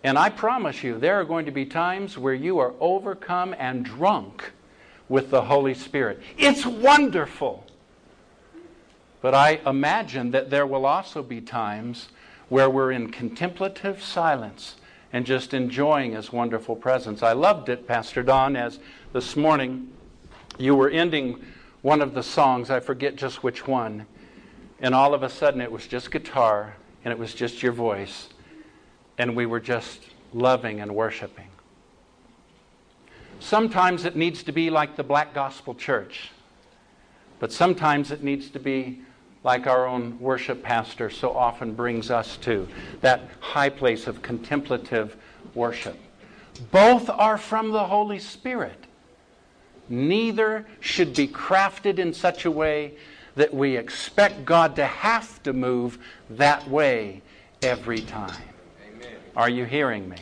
And I promise you, there are going to be times where you are overcome and drunk with the Holy Spirit. It's wonderful. But I imagine that there will also be times where we're in contemplative silence and just enjoying His wonderful presence. I loved it, Pastor Don, as this morning you were ending one of the songs, I forget just which one, and all of a sudden it was just guitar and it was just your voice, and we were just loving and worshiping. Sometimes it needs to be like the Black Gospel Church, but sometimes it needs to be like our own worship pastor so often brings us to that high place of contemplative worship. Both are from the Holy Spirit. Neither should be crafted in such a way that we expect God to have to move that way every time. Amen. Are you hearing me?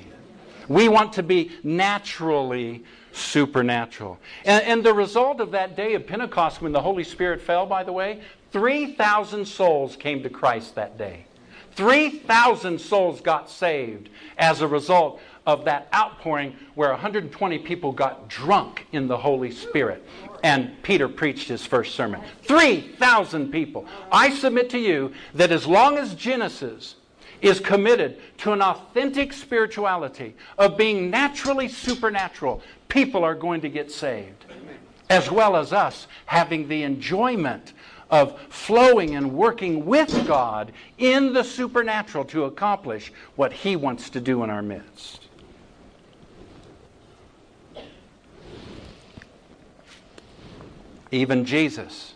We want to be naturally supernatural. And, and, the result of that day of Pentecost, when the Holy Spirit fell, by the way, 3,000 souls came to Christ that day. 3,000 souls got saved as a result of that outpouring where 120 people got drunk in the Holy Spirit. And Peter preached his first sermon. 3,000 people. I submit to you that as long as Genesis is committed to an authentic spirituality of being naturally supernatural, people are going to get saved. As well as us having the enjoyment of flowing and working with God in the supernatural to accomplish what He wants to do in our midst. Even Jesus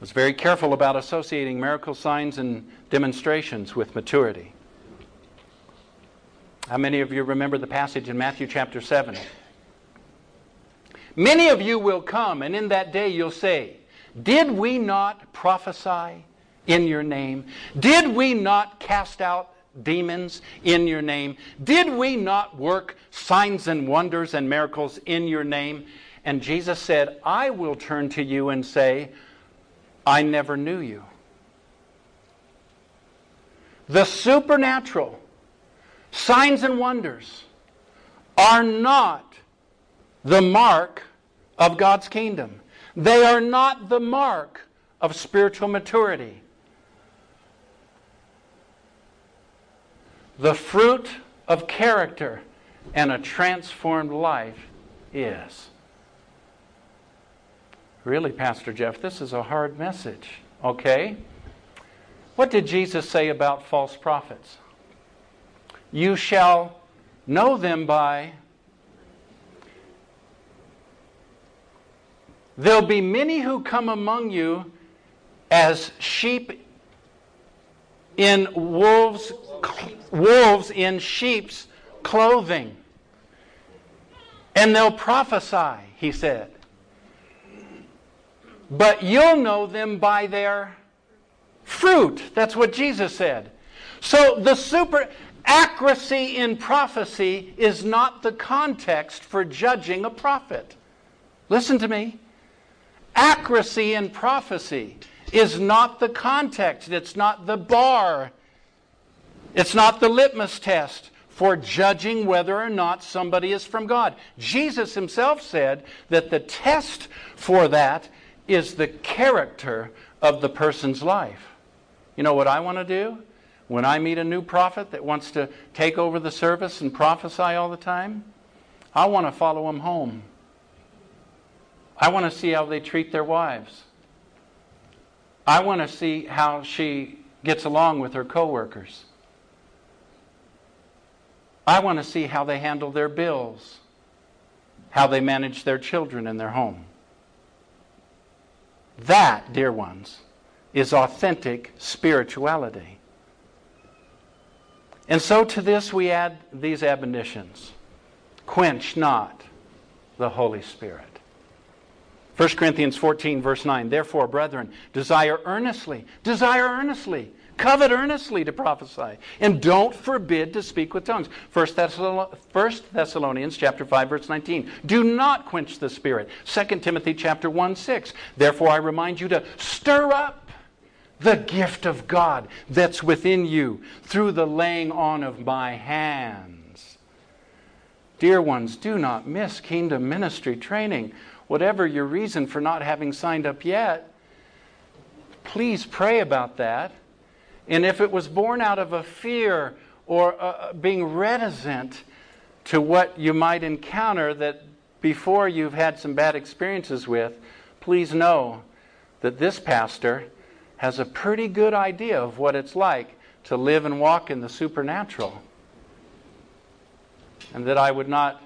was very careful about associating miracle signs and demonstrations with maturity. How many of you remember the passage in Matthew chapter 7? Many of you will come, and in that day you'll say, Did we not prophesy in your name? Did we not cast out demons in your name? Did we not work signs and wonders and miracles in your name? And Jesus said, I will turn to you and say, I never knew you. The supernatural, signs and wonders, are not the mark of God's kingdom. They are not the mark of spiritual maturity. The fruit of character and a transformed life is. Really, Pastor Jeff, this is a hard message. Okay? What did Jesus say about false prophets? You shall know them by There'll be many who come among you as sheep in wolves wolves in sheep's clothing. And they'll prophesy, he said. But you'll know them by their fruit. That's what Jesus said. So the super accuracy in prophecy is not the context for judging a prophet. Listen to me accuracy in prophecy is not the context, it's not the bar, it's not the litmus test for judging whether or not somebody is from God. Jesus himself said that the test for that is the character of the person's life. You know what I want to do? When I meet a new prophet that wants to take over the service and prophesy all the time, I want to follow him home. I want to see how they treat their wives. I want to see how she gets along with her coworkers. I want to see how they handle their bills, how they manage their children in their home. That, dear ones, is authentic spirituality. And so to this we add these admonitions quench not the Holy Spirit. 1 Corinthians 14, verse 9. Therefore, brethren, desire earnestly, desire earnestly, covet earnestly to prophesy, and don't forbid to speak with tongues. 1 Thessalonians chapter 5, verse 19. Do not quench the Spirit. 2 Timothy chapter 1, 6. Therefore, I remind you to stir up the gift of God that's within you through the laying on of my hands. Dear ones, do not miss kingdom ministry training. Whatever your reason for not having signed up yet, please pray about that. And if it was born out of a fear or uh, being reticent to what you might encounter that before you've had some bad experiences with, please know that this pastor has a pretty good idea of what it's like to live and walk in the supernatural. And that I would not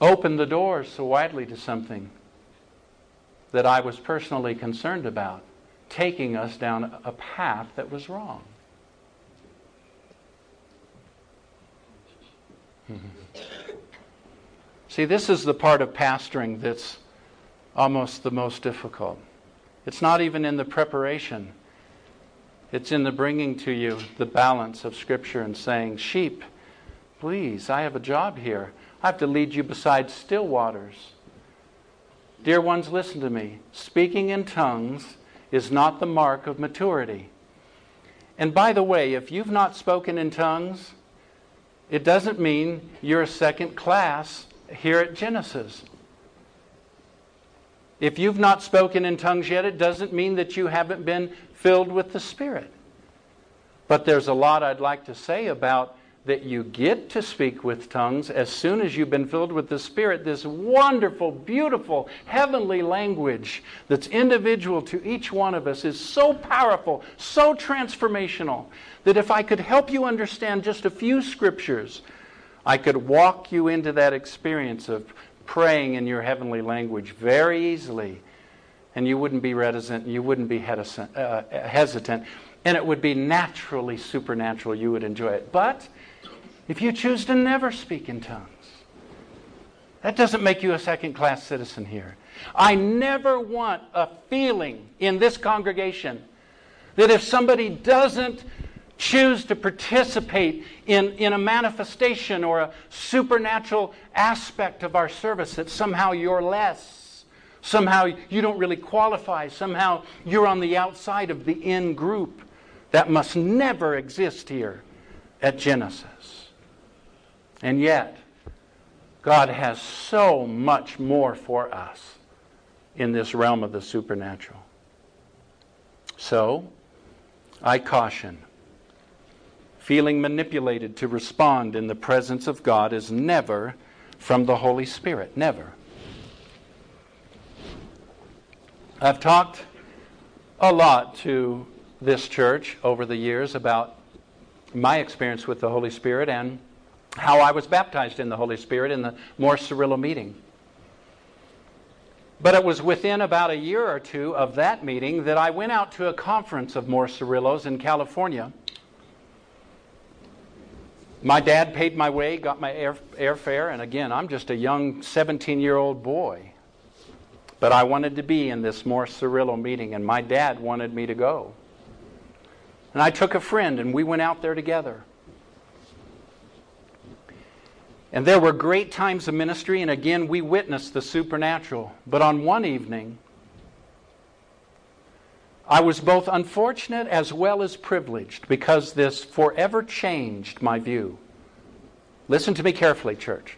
open the doors so widely to something that I was personally concerned about, taking us down a path that was wrong. [laughs] See, this is the part of pastoring that's almost the most difficult. It's not even in the preparation, it's in the bringing to you the balance of Scripture and saying, Sheep, please, I have a job here. I have to lead you beside still waters. Dear ones, listen to me. Speaking in tongues is not the mark of maturity. And by the way, if you've not spoken in tongues, it doesn't mean you're a second class here at Genesis. If you've not spoken in tongues yet, it doesn't mean that you haven't been filled with the Spirit. But there's a lot I'd like to say about that you get to speak with tongues as soon as you've been filled with the Spirit, this wonderful, beautiful, heavenly language that's individual to each one of us is so powerful, so transformational, that if I could help you understand just a few scriptures, I could walk you into that experience of praying in your heavenly language very easily, and you wouldn't be reticent, you wouldn't be uh, hesitant, and it would be naturally supernatural. You would enjoy it. But if you choose to never speak in tongues. That doesn't make you a second class citizen here. I never want a feeling in this congregation that if somebody doesn't choose to participate in, in a manifestation or a supernatural aspect of our service, that somehow you're less. Somehow you don't really qualify. Somehow you're on the outside of the in group. That must never exist here at Genesis. And yet, God has so much more for us in this realm of the supernatural. So, I caution. Feeling manipulated to respond in the presence of God is never from the Holy Spirit. Never. I've talked a lot to this church over the years about my experience with the Holy Spirit and how I was baptized in the Holy Spirit in the Morris Cerullo meeting. But it was within about a year or two of that meeting that I went out to a conference of Morris Cerullos in California. My dad paid my way, got my air, airfare, and again, I'm just a young 17 year old boy. But I wanted to be in this Morris Cerullo meeting, and my dad wanted me to go. And I took a friend, and we went out there together. And there were great times of ministry, and again, we witnessed the supernatural. But on one evening, I was both unfortunate as well as privileged because this forever changed my view. Listen to me carefully, church.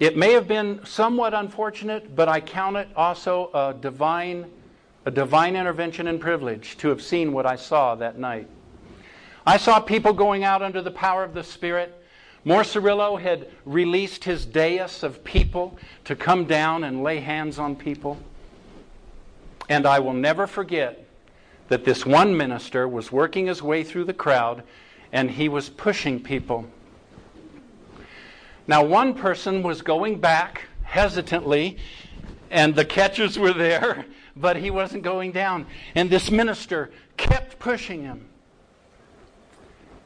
It may have been somewhat unfortunate, but I count it also a divine, a divine intervention and privilege to have seen what I saw that night. I saw people going out under the power of the Spirit Morris Cerullo had released his dais of people to come down and lay hands on people. And I will never forget that this one minister was working his way through the crowd and he was pushing people. Now, one person was going back hesitantly, and the catchers were there. [laughs] but he wasn't going down. And this minister kept pushing him.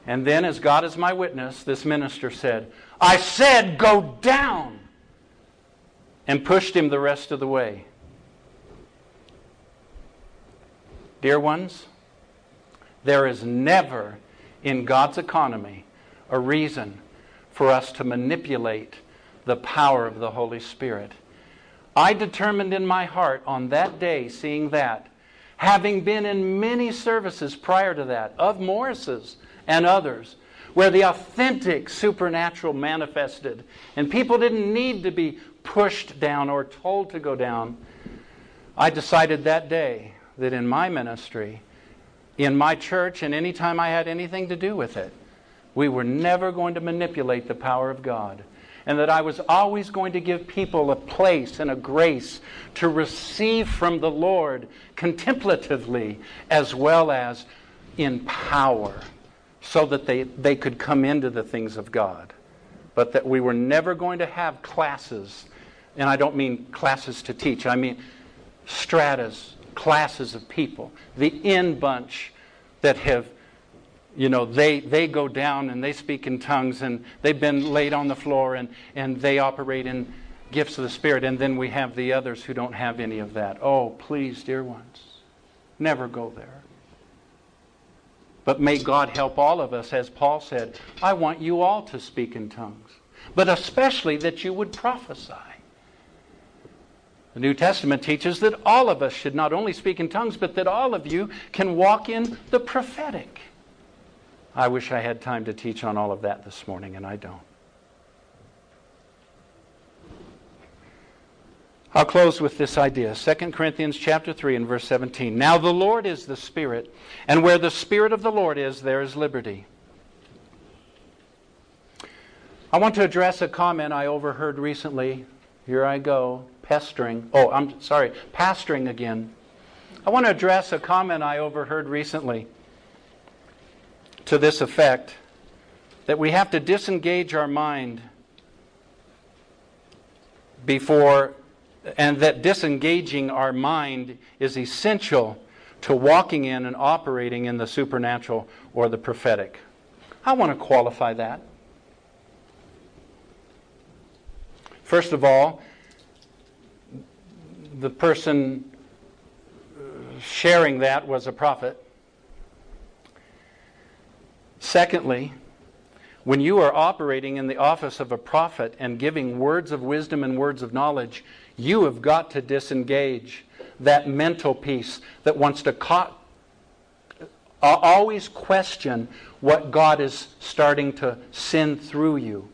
And then, as God is my witness, this minister said, I said, go down, and pushed him the rest of the way. Dear ones, there is never in God's economy a reason for us to manipulate the power of the Holy Spirit. I determined in my heart on that day, seeing that, having been in many services prior to that, of Morris's and others, where the authentic supernatural manifested, and people didn't need to be pushed down or told to go down, I decided that day that in my ministry, in my church, and any time I had anything to do with it, we were never going to manipulate the power of God and that I was always going to give people a place and a grace to receive from the Lord contemplatively as well as in power so that they, they could come into the things of God. But that we were never going to have classes, and I don't mean classes to teach, I mean stratas, classes of people, the in bunch that have you know, they, they go down and they speak in tongues and they've been laid on the floor and, and they operate in gifts of the Spirit. And then we have the others who don't have any of that. Oh, please, dear ones, never go there. But may God help all of us, as Paul said, I want you all to speak in tongues, but especially that you would prophesy. The New Testament teaches that all of us should not only speak in tongues, but that all of you can walk in the prophetic. I wish I had time to teach on all of that this morning, and I don't. I'll close with this idea. 2 Corinthians chapter 3 and verse 17. Now the Lord is the Spirit, and where the Spirit of the Lord is, there is liberty. I want to address a comment I overheard recently. Here I go, pestering. Oh, I'm sorry, pastoring again. I want to address a comment I overheard recently to this effect that we have to disengage our mind before, and that disengaging our mind is essential to walking in and operating in the supernatural or the prophetic. I want to qualify that. First of all, the person uh, sharing that was a prophet. Secondly, when you are operating in the office of a prophet and giving words of wisdom and words of knowledge, you have got to disengage that mental piece that wants to co- uh, always question what God is starting to send through you.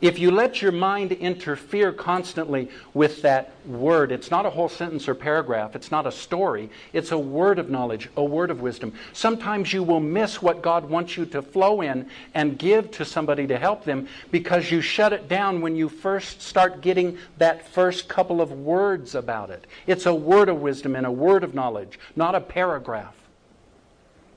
If you let your mind interfere constantly with that word, it's not a whole sentence or paragraph, it's not a story, it's a word of knowledge, a word of wisdom. Sometimes you will miss what God wants you to flow in and give to somebody to help them because you shut it down when you first start getting that first couple of words about it. It's a word of wisdom and a word of knowledge, not a paragraph.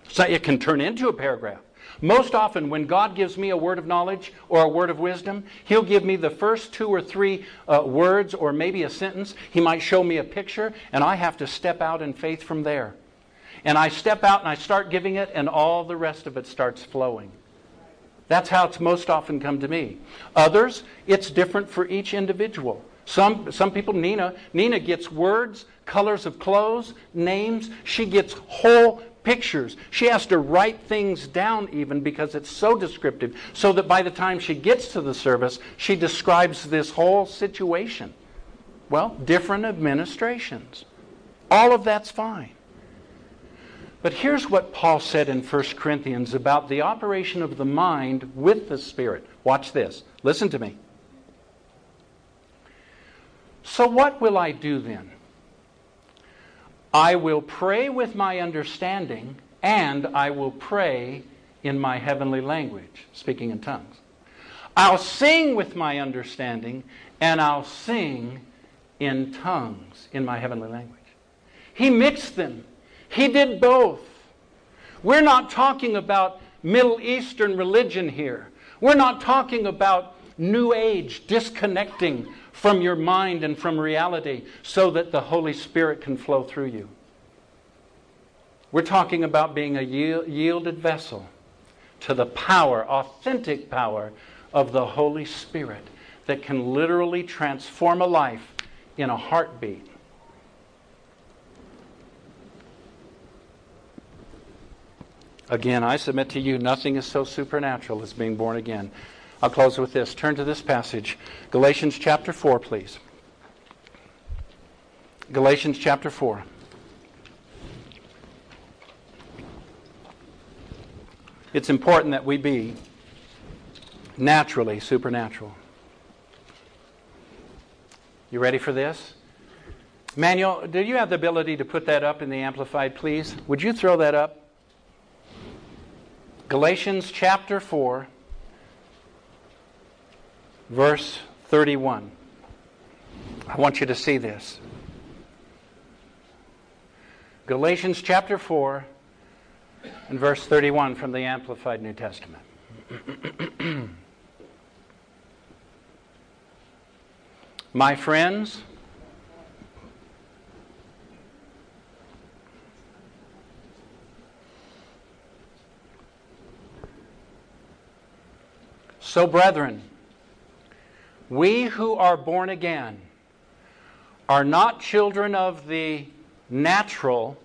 So it can turn into a paragraph. Most often, when God gives me a word of knowledge or a word of wisdom, He'll give me the first two or three uh, words or maybe a sentence. He might show me a picture, and I have to step out in faith from there. And I step out and I start giving it, and all the rest of it starts flowing. That's how it's most often come to me. Others, it's different for each individual. Some, some people, Nina, Nina gets words, colors of clothes, names. She gets whole pictures. She has to write things down even because it's so descriptive, so that by the time she gets to the service, she describes this whole situation. Well, different administrations. All of that's fine. But here's what Paul said in 1 Corinthians about the operation of the mind with the Spirit. Watch this. Listen to me. So, what will I do then? I will pray with my understanding, and I will pray in my heavenly language, speaking in tongues. I'll sing with my understanding, and I'll sing in tongues in my heavenly language. He mixed them, he did both. We're not talking about Middle Eastern religion here. We're not talking about New Age disconnecting from your mind and from reality so that the Holy Spirit can flow through you. We're talking about being a yielded vessel to the power, authentic power of the Holy Spirit that can literally transform a life in a heartbeat. Again, I submit to you, nothing is so supernatural as being born again. I'll close with this. Turn to this passage, Galatians chapter 4, please. Galatians chapter 4. It's important that we be naturally supernatural. You ready for this? Manuel, do you have the ability to put that up in the Amplified, please? Would you throw that up? Galatians chapter 4, verse 31. I want you to see this. Galatians chapter 4 and verse 31 from the Amplified New Testament. [clears throat] My friends, so brethren, we who are born again are not children of the natural,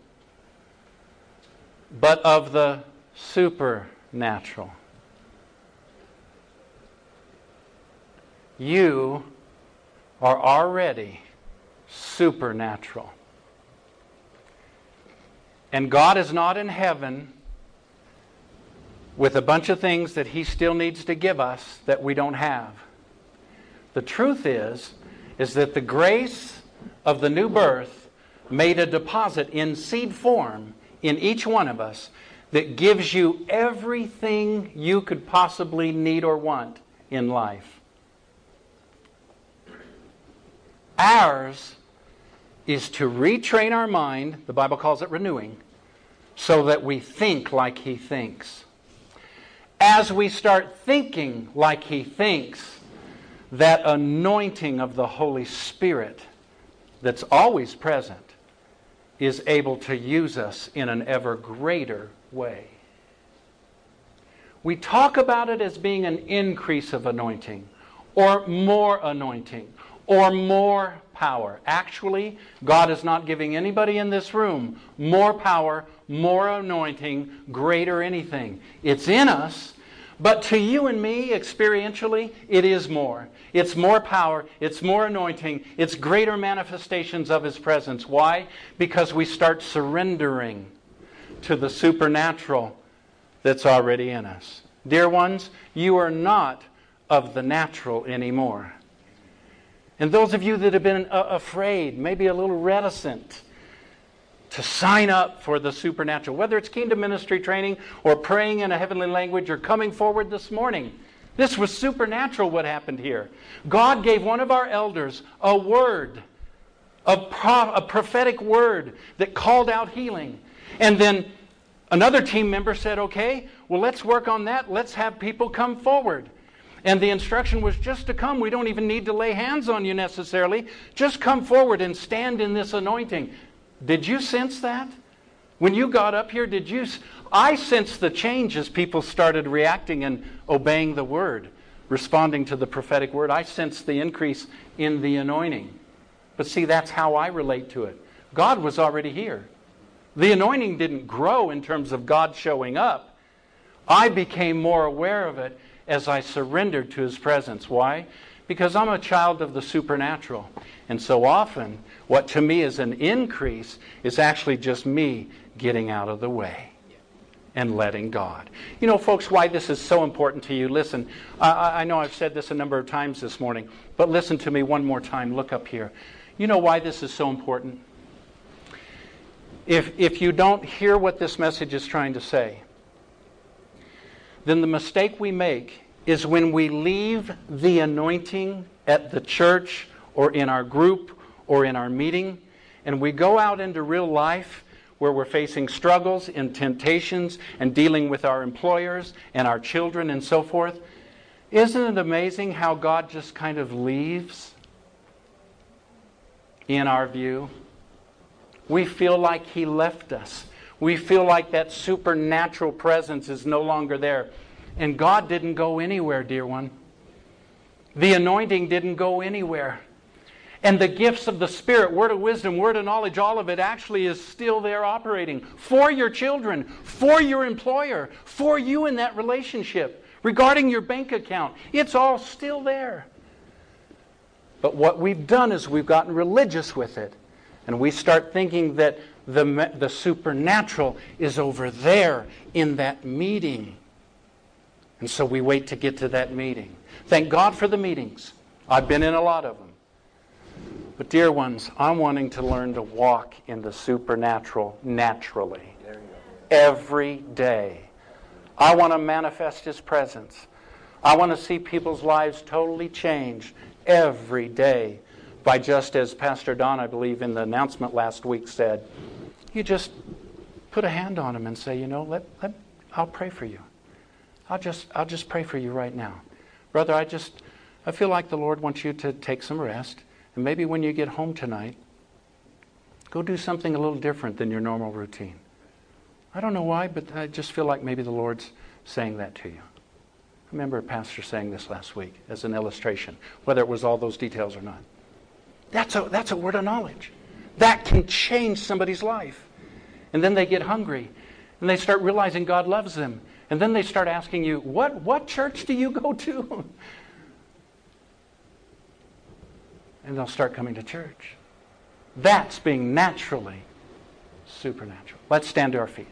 but of the supernatural. You are already supernatural. And God is not in heaven with a bunch of things that He still needs to give us that we don't have. The truth is, is that the grace of the new birth made a deposit in seed form in each one of us that gives you everything you could possibly need or want in life. Ours is to retrain our mind, the Bible calls it renewing, so that we think like He thinks. As we start thinking like He thinks, that anointing of the Holy Spirit that's always present is able to use us in an ever greater way. We talk about it as being an increase of anointing or more anointing or more power. Actually, God is not giving anybody in this room more power, more anointing, greater anything. It's in us, but to you and me, experientially, it is more. It's more power, it's more anointing, it's greater manifestations of His presence. Why? Because we start surrendering to the supernatural that's already in us. Dear ones, you are not of the natural anymore. And those of you that have been uh, afraid, maybe a little reticent, to sign up for the supernatural, whether it's kingdom ministry training or praying in a heavenly language or coming forward this morning. This was supernatural what happened here. God gave one of our elders a word, a, pro- a prophetic word that called out healing. And then another team member said, okay, well, let's work on that. Let's have people come forward. And the instruction was just to come. We don't even need to lay hands on you necessarily. Just come forward and stand in this anointing. Did you sense that? When you got up here, did you? I sensed the change as people started reacting and obeying the word, responding to the prophetic word. I sensed the increase in the anointing. But see, that's how I relate to it. God was already here. The anointing didn't grow in terms of God showing up. I became more aware of it as I surrendered to His presence. Why? Because I'm a child of the supernatural. And so often, what to me is an increase is actually just me getting out of the way and letting God. You know, folks, why this is so important to you. Listen, I, I, know I've said this a number of times this morning, but listen to me one more time. Look up here. You know why this is so important? If, if you don't hear what this message is trying to say, then the mistake we make is when we leave the anointing at the church or in our group or in our meeting and we go out into real life where we're facing struggles and temptations and dealing with our employers and our children and so forth. Isn't it amazing how God just kind of leaves? in our view. We feel like He left us. We feel like that supernatural presence is no longer there. And God didn't go anywhere, dear one. The anointing didn't go anywhere. And the gifts of the Spirit, word of wisdom, word of knowledge, all of it actually is still there operating for your children, for your employer, for you in that relationship, regarding your bank account. It's all still there. But what we've done is we've gotten religious with it. And we start thinking that the, the supernatural is over there in that meeting. And so we wait to get to that meeting. Thank God for the meetings. I've been in a lot of them. But, dear ones, I'm wanting to learn to walk in the supernatural naturally. Every day. I want to manifest His presence. I want to see people's lives totally changed every day by just as Pastor Don, I believe, in the announcement last week said, you just put a hand on them and say, you know, let, let, I'll pray for you. I'll just, I'll just pray for you right now. Brother, I just, I feel like the Lord wants you to take some rest. And maybe when you get home tonight, go do something a little different than your normal routine. I don't know why, but I just feel like maybe the Lord's saying that to you. I remember a pastor saying this last week as an illustration, whether it was all those details or not. That's a, that's a word of knowledge. That can change somebody's life. And then they get hungry and they start realizing God loves them. And then they start asking you, What, what church do you go to? [laughs] and they'll start coming to church. That's being naturally supernatural. Let's stand to our feet.